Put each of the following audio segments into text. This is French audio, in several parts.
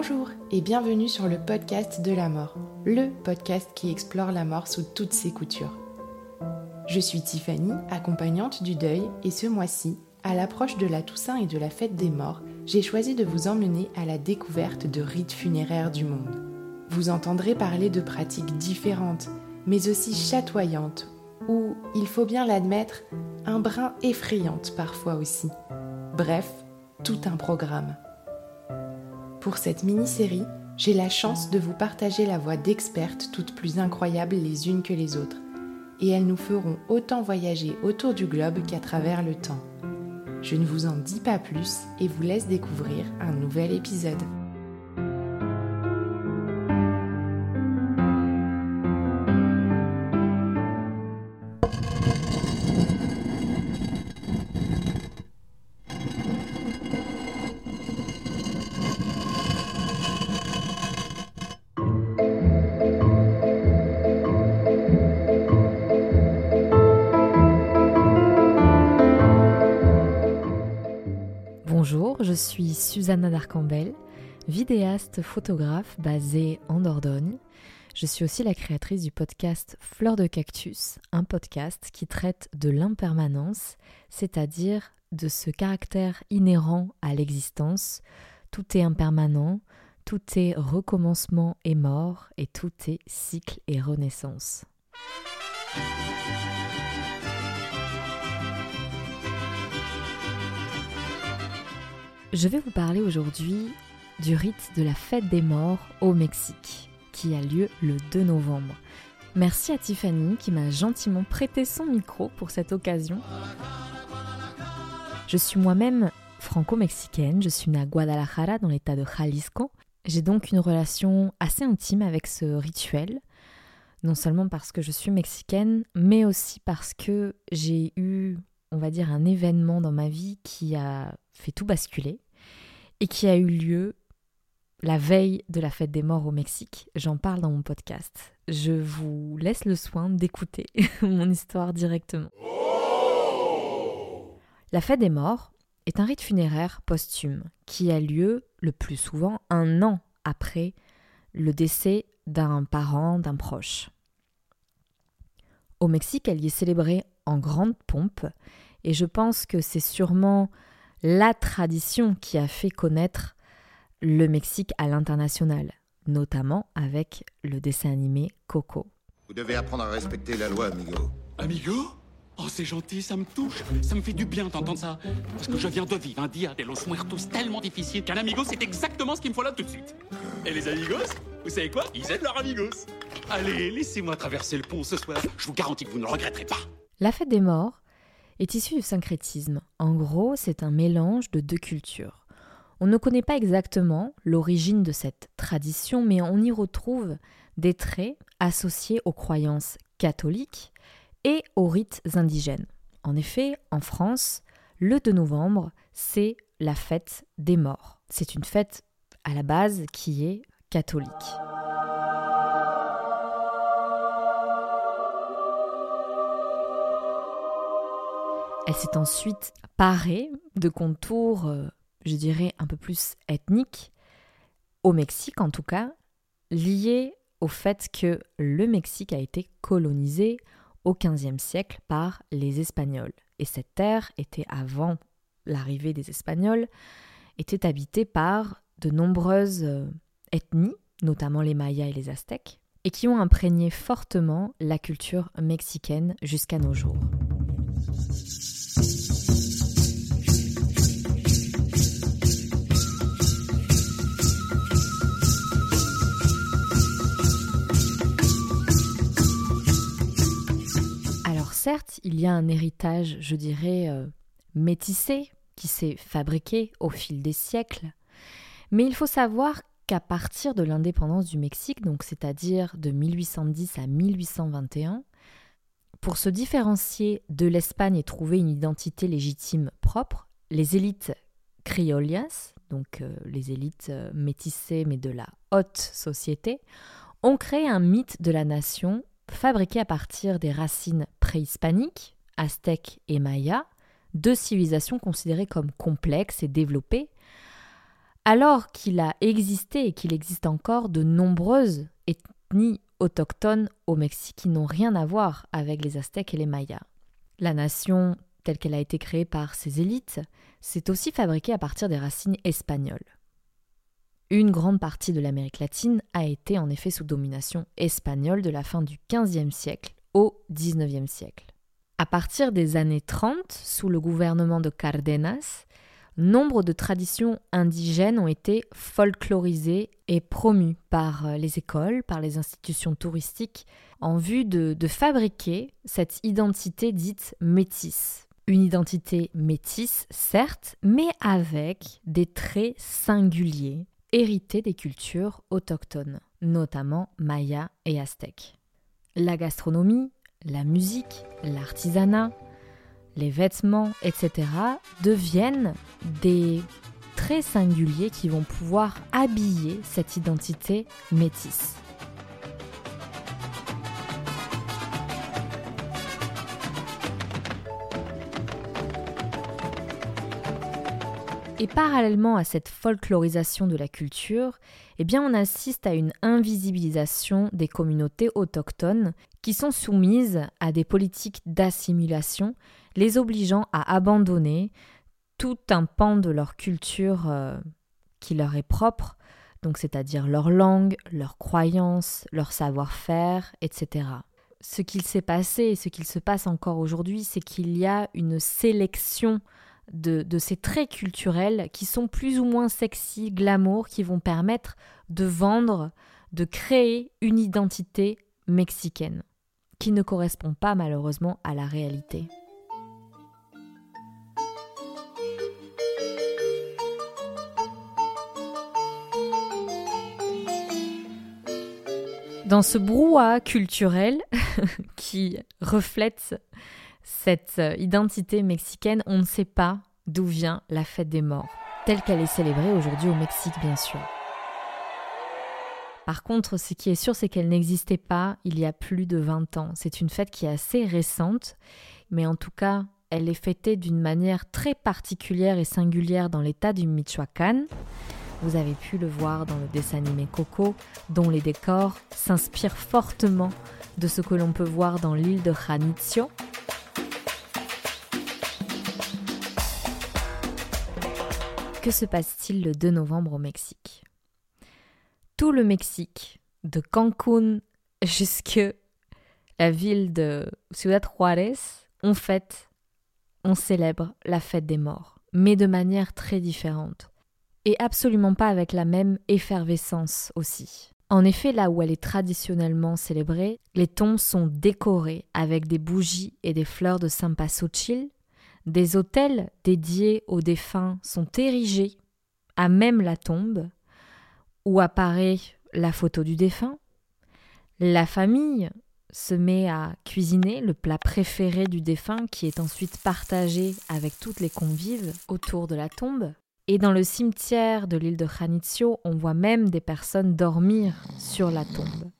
Bonjour et bienvenue sur le podcast de la mort, le podcast qui explore la mort sous toutes ses coutures. Je suis Tiffany, accompagnante du deuil, et ce mois-ci, à l'approche de la Toussaint et de la fête des morts, j'ai choisi de vous emmener à la découverte de rites funéraires du monde. Vous entendrez parler de pratiques différentes, mais aussi chatoyantes, ou, il faut bien l'admettre, un brin effrayantes parfois aussi. Bref, tout un programme. Pour cette mini-série, j'ai la chance de vous partager la voix d'expertes toutes plus incroyables les unes que les autres. Et elles nous feront autant voyager autour du globe qu'à travers le temps. Je ne vous en dis pas plus et vous laisse découvrir un nouvel épisode. Suis Susanna Darcambel, vidéaste photographe basée en Dordogne. Je suis aussi la créatrice du podcast Fleur de Cactus, un podcast qui traite de l'impermanence, c'est-à-dire de ce caractère inhérent à l'existence. Tout est impermanent, tout est recommencement et mort, et tout est cycle et renaissance. Je vais vous parler aujourd'hui du rite de la fête des morts au Mexique, qui a lieu le 2 novembre. Merci à Tiffany qui m'a gentiment prêté son micro pour cette occasion. Je suis moi-même franco-mexicaine, je suis née à Guadalajara dans l'état de Jalisco. J'ai donc une relation assez intime avec ce rituel, non seulement parce que je suis mexicaine, mais aussi parce que j'ai eu, on va dire, un événement dans ma vie qui a fait tout basculer et qui a eu lieu la veille de la fête des morts au Mexique. J'en parle dans mon podcast. Je vous laisse le soin d'écouter mon histoire directement. La fête des morts est un rite funéraire posthume qui a lieu le plus souvent un an après le décès d'un parent, d'un proche. Au Mexique, elle y est célébrée en grande pompe et je pense que c'est sûrement la tradition qui a fait connaître le Mexique à l'international, notamment avec le dessin animé Coco. Vous devez apprendre à respecter la loi, amigo. Amigo? Oh, c'est gentil, ça me touche. Ça me fait du bien d'entendre ça. Parce que je viens de vivre un dia de los muertos tellement difficile qu'un amigo, c'est exactement ce qu'il me faut là tout de suite. Et les amigos, vous savez quoi? Ils aident leurs amigos. Allez, laissez-moi traverser le pont ce soir. Je vous garantis que vous ne le regretterez pas. La fête des morts est issu du syncrétisme. En gros, c'est un mélange de deux cultures. On ne connaît pas exactement l'origine de cette tradition, mais on y retrouve des traits associés aux croyances catholiques et aux rites indigènes. En effet, en France, le 2 novembre, c'est la fête des morts. C'est une fête à la base qui est catholique. Elle s'est ensuite parée de contours, euh, je dirais, un peu plus ethniques, au Mexique en tout cas, liés au fait que le Mexique a été colonisé au XVe siècle par les Espagnols. Et cette terre était, avant l'arrivée des Espagnols, était habitée par de nombreuses euh, ethnies, notamment les Mayas et les Aztèques, et qui ont imprégné fortement la culture mexicaine jusqu'à nos jours. Alors certes, il y a un héritage, je dirais, euh, métissé, qui s'est fabriqué au fil des siècles, mais il faut savoir qu'à partir de l'indépendance du Mexique, donc c'est-à-dire de 1810 à 1821, pour se différencier de l'Espagne et trouver une identité légitime propre, les élites criollas, donc euh, les élites euh, métissées mais de la haute société, ont créé un mythe de la nation fabriqué à partir des racines préhispaniques, aztèques et mayas, deux civilisations considérées comme complexes et développées, alors qu'il a existé et qu'il existe encore de nombreuses ethnies autochtones au Mexique qui n'ont rien à voir avec les Aztèques et les Mayas. La nation, telle qu'elle a été créée par ces élites, s'est aussi fabriquée à partir des racines espagnoles. Une grande partie de l'Amérique latine a été en effet sous domination espagnole de la fin du XVe siècle au XIXe siècle. À partir des années 30, sous le gouvernement de Cardenas, nombre de traditions indigènes ont été folklorisées et promues par euh, les écoles, par les institutions touristiques, en vue de, de fabriquer cette identité dite métisse. Une identité métisse, certes, mais avec des traits singuliers, hérités des cultures autochtones, notamment maya et aztèques. La gastronomie, la musique, l'artisanat, les vêtements, etc., deviennent des traits singuliers qui vont pouvoir habiller cette identité métisse. Et parallèlement à cette folklorisation de la culture, eh bien on assiste à une invisibilisation des communautés autochtones qui sont soumises à des politiques d'assimilation les obligeant à abandonner tout un pan de leur culture euh, qui leur est propre, donc c'est-à-dire leur langue, leurs croyances, leur savoir-faire, etc. Ce qu'il s'est passé et ce qu'il se passe encore aujourd'hui, c'est qu'il y a une sélection de, ces traits culturels qui sont plus ou moins sexy, glamour, qui vont permettre de vendre, de créer une identité mexicaine, qui ne correspond pas malheureusement à la réalité. Dans ce brouhaha culturel qui reflète cette identité mexicaine, on ne sait pas d'où vient la fête des morts, telle qu'elle est célébrée aujourd'hui au Mexique bien sûr. Par contre, ce qui est sûr, c'est qu'elle n'existait pas il y a plus de 20 ans. C'est une fête qui est assez récente, mais en tout cas, elle est fêtée d'une manière très particulière et singulière dans l'état du Michoacán. Vous avez pu le voir dans le dessin animé Coco, dont les décors s'inspirent fortement de ce que l'on peut voir dans l'île de Janitzio. Que se passe-t-il le 2 novembre au Mexique? Tout le Mexique, de Cancun jusque la ville de Ciudad Juárez, on fête, on célèbre la fête des morts, mais de manière très différente et absolument pas avec la même effervescence aussi. En effet, là où elle est traditionnellement célébrée, les tombes sont décorées avec des bougies et des fleurs de Sampasochil. Des autels dédiés aux défunts sont érigés à même la tombe, où apparaît la photo du défunt. La famille se met à cuisiner le plat préféré du défunt qui est ensuite partagé avec toutes les convives autour de la tombe. Et dans le cimetière de l'île de Janitzio, on voit même des personnes dormir sur la tombe.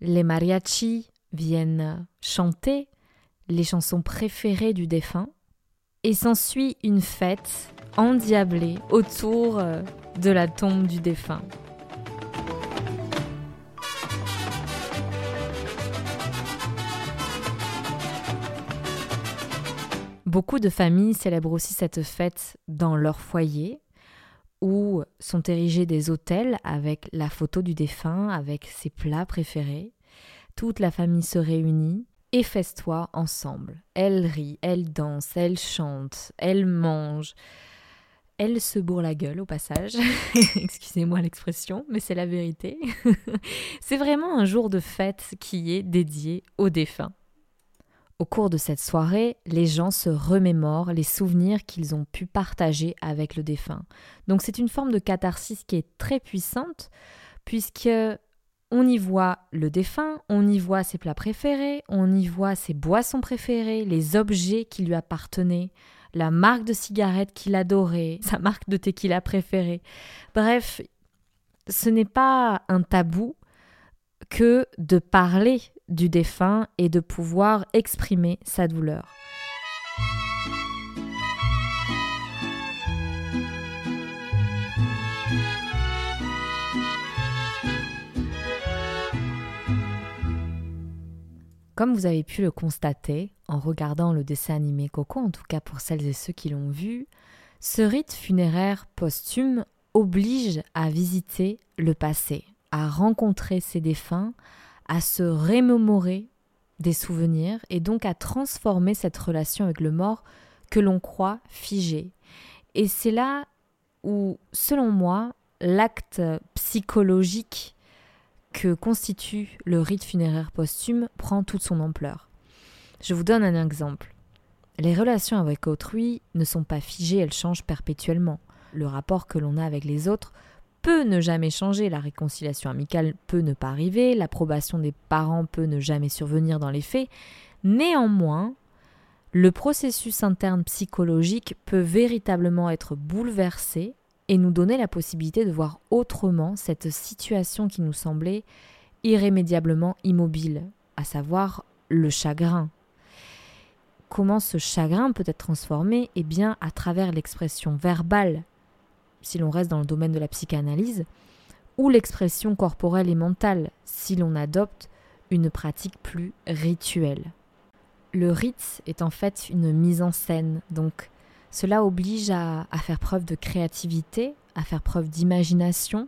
Les mariachis viennent chanter les chansons préférées du défunt et s'ensuit une fête endiablée autour euh, de la tombe du défunt. Beaucoup de familles célèbrent aussi cette fête dans leur foyer, où sont érigés des autels avec la photo du défunt, avec ses plats préférés. Toute la famille se réunit et festoie ensemble. Elle rit, elle danse, elle chante, elle mange. Elle se bourre la gueule au passage. Excusez-moi l'expression, mais c'est la vérité. c'est vraiment un jour de fête qui est dédié aux défunts. Au cours de cette soirée, les gens se remémorent les souvenirs qu'ils ont pu partager avec le défunt. Donc c'est une forme de catharsis qui est très puissante puisque on y voit le défunt, on y voit ses plats préférés, on y voit ses boissons préférées, les objets qui lui appartenaient, la marque de cigarette qu'il adorait, sa marque de tequila préférée. Bref, ce n'est pas un tabou que de parler du défunt et de pouvoir exprimer sa douleur. Comme vous avez pu le constater en regardant le dessin animé Coco, en tout cas pour celles et ceux qui l'ont vu, ce rite funéraire posthume oblige à visiter le passé, à rencontrer ses défunts, à se rémémorer des souvenirs et donc à transformer cette relation avec le mort que l'on croit figée. Et c'est là où, selon moi, l'acte psychologique que constitue le rite funéraire posthume prend toute son ampleur. Je vous donne un exemple. Les relations avec autrui ne sont pas figées, elles changent perpétuellement. Le rapport que l'on a avec les autres peut ne jamais changer, la réconciliation amicale peut ne pas arriver, l'approbation des parents peut ne jamais survenir dans les faits. Néanmoins, le processus interne psychologique peut véritablement être bouleversé et nous donner la possibilité de voir autrement cette situation qui nous semblait irrémédiablement immobile, à savoir le chagrin. Comment ce chagrin peut être transformé? Eh bien, à travers l'expression verbale si l'on reste dans le domaine de la psychanalyse, ou l'expression corporelle et mentale, si l'on adopte une pratique plus rituelle. Le rite est en fait une mise en scène, donc cela oblige à, faire preuve de créativité, à faire preuve d'imagination,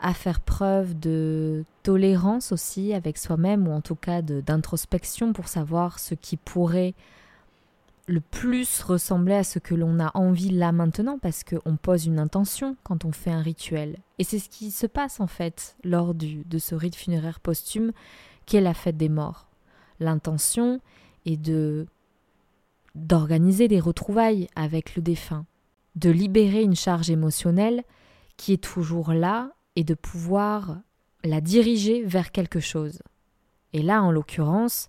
à faire preuve de tolérance aussi avec soi-même, ou en tout cas d'introspection pour savoir ce qui pourrait le plus ressembler à ce que l'on a envie là maintenant parce qu'on pose une intention quand on fait un rituel. Et c'est ce qui se passe en fait lors du, de ce rite funéraire posthume qui est la fête des morts. L'intention est de d'organiser des retrouvailles avec le défunt, de libérer une charge émotionnelle qui est toujours là et de pouvoir la diriger vers quelque chose. Et là, en l'occurrence,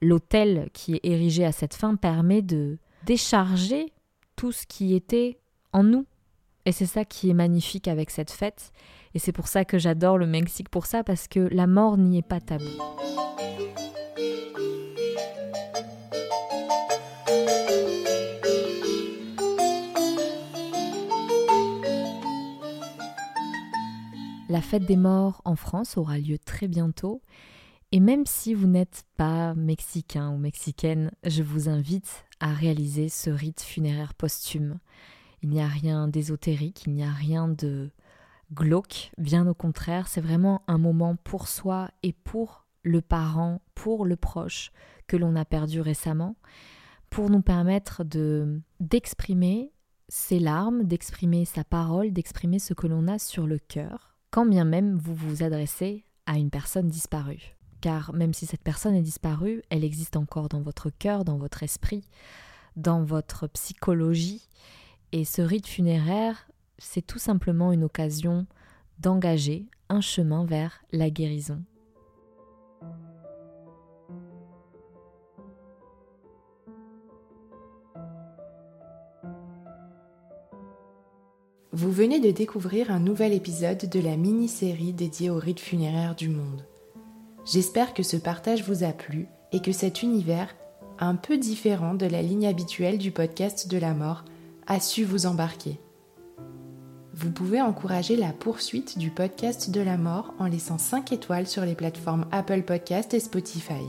l'autel qui est érigé à cette fin permet de décharger tout ce qui était en nous. Et c'est ça qui est magnifique avec cette fête. Et c'est pour ça que j'adore le Mexique pour ça, parce que la mort n'y est pas tabou. La fête des morts en France aura lieu très bientôt. Et même si vous n'êtes pas mexicain ou mexicaine, je vous invite à réaliser ce rite funéraire posthume. Il n'y a rien d'ésotérique, il n'y a rien de glauque, bien au contraire, c'est vraiment un moment pour soi et pour le parent, pour le proche que l'on a perdu récemment, pour nous permettre de d'exprimer ses larmes, d'exprimer sa parole, d'exprimer ce que l'on a sur le cœur, quand bien même vous vous adressez à une personne disparue car même si cette personne est disparue, elle existe encore dans votre cœur, dans votre esprit, dans votre psychologie. Et ce rite funéraire, c'est tout simplement une occasion d'engager un chemin vers la guérison. Vous venez de découvrir un nouvel épisode de la mini-série dédiée au rite funéraire du monde. J'espère que ce partage vous a plu et que cet univers, un peu différent de la ligne habituelle du podcast de la mort, a su vous embarquer. Vous pouvez encourager la poursuite du podcast de la mort en laissant 5 étoiles sur les plateformes Apple Podcast et Spotify.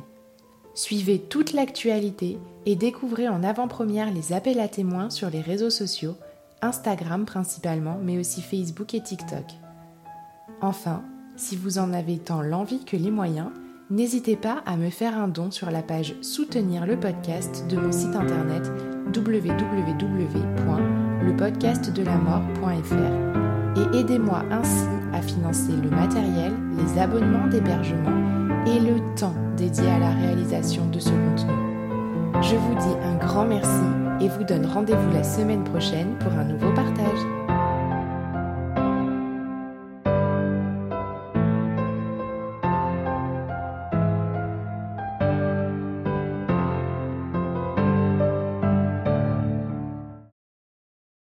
Suivez toute l'actualité et découvrez en avant-première les appels à témoins sur les réseaux sociaux Instagram principalement, mais aussi Facebook et TikTok. Enfin, si vous en avez tant l'envie que les moyens, n'hésitez pas à me faire un don sur la page Soutenir le podcast de mon site internet www.lepodcastdelamort.fr et aidez-moi ainsi à financer le matériel, les abonnements d'hébergement et le temps dédié à la réalisation de ce contenu. Je vous dis un grand merci et vous donne rendez-vous la semaine prochaine pour un nouveau partage.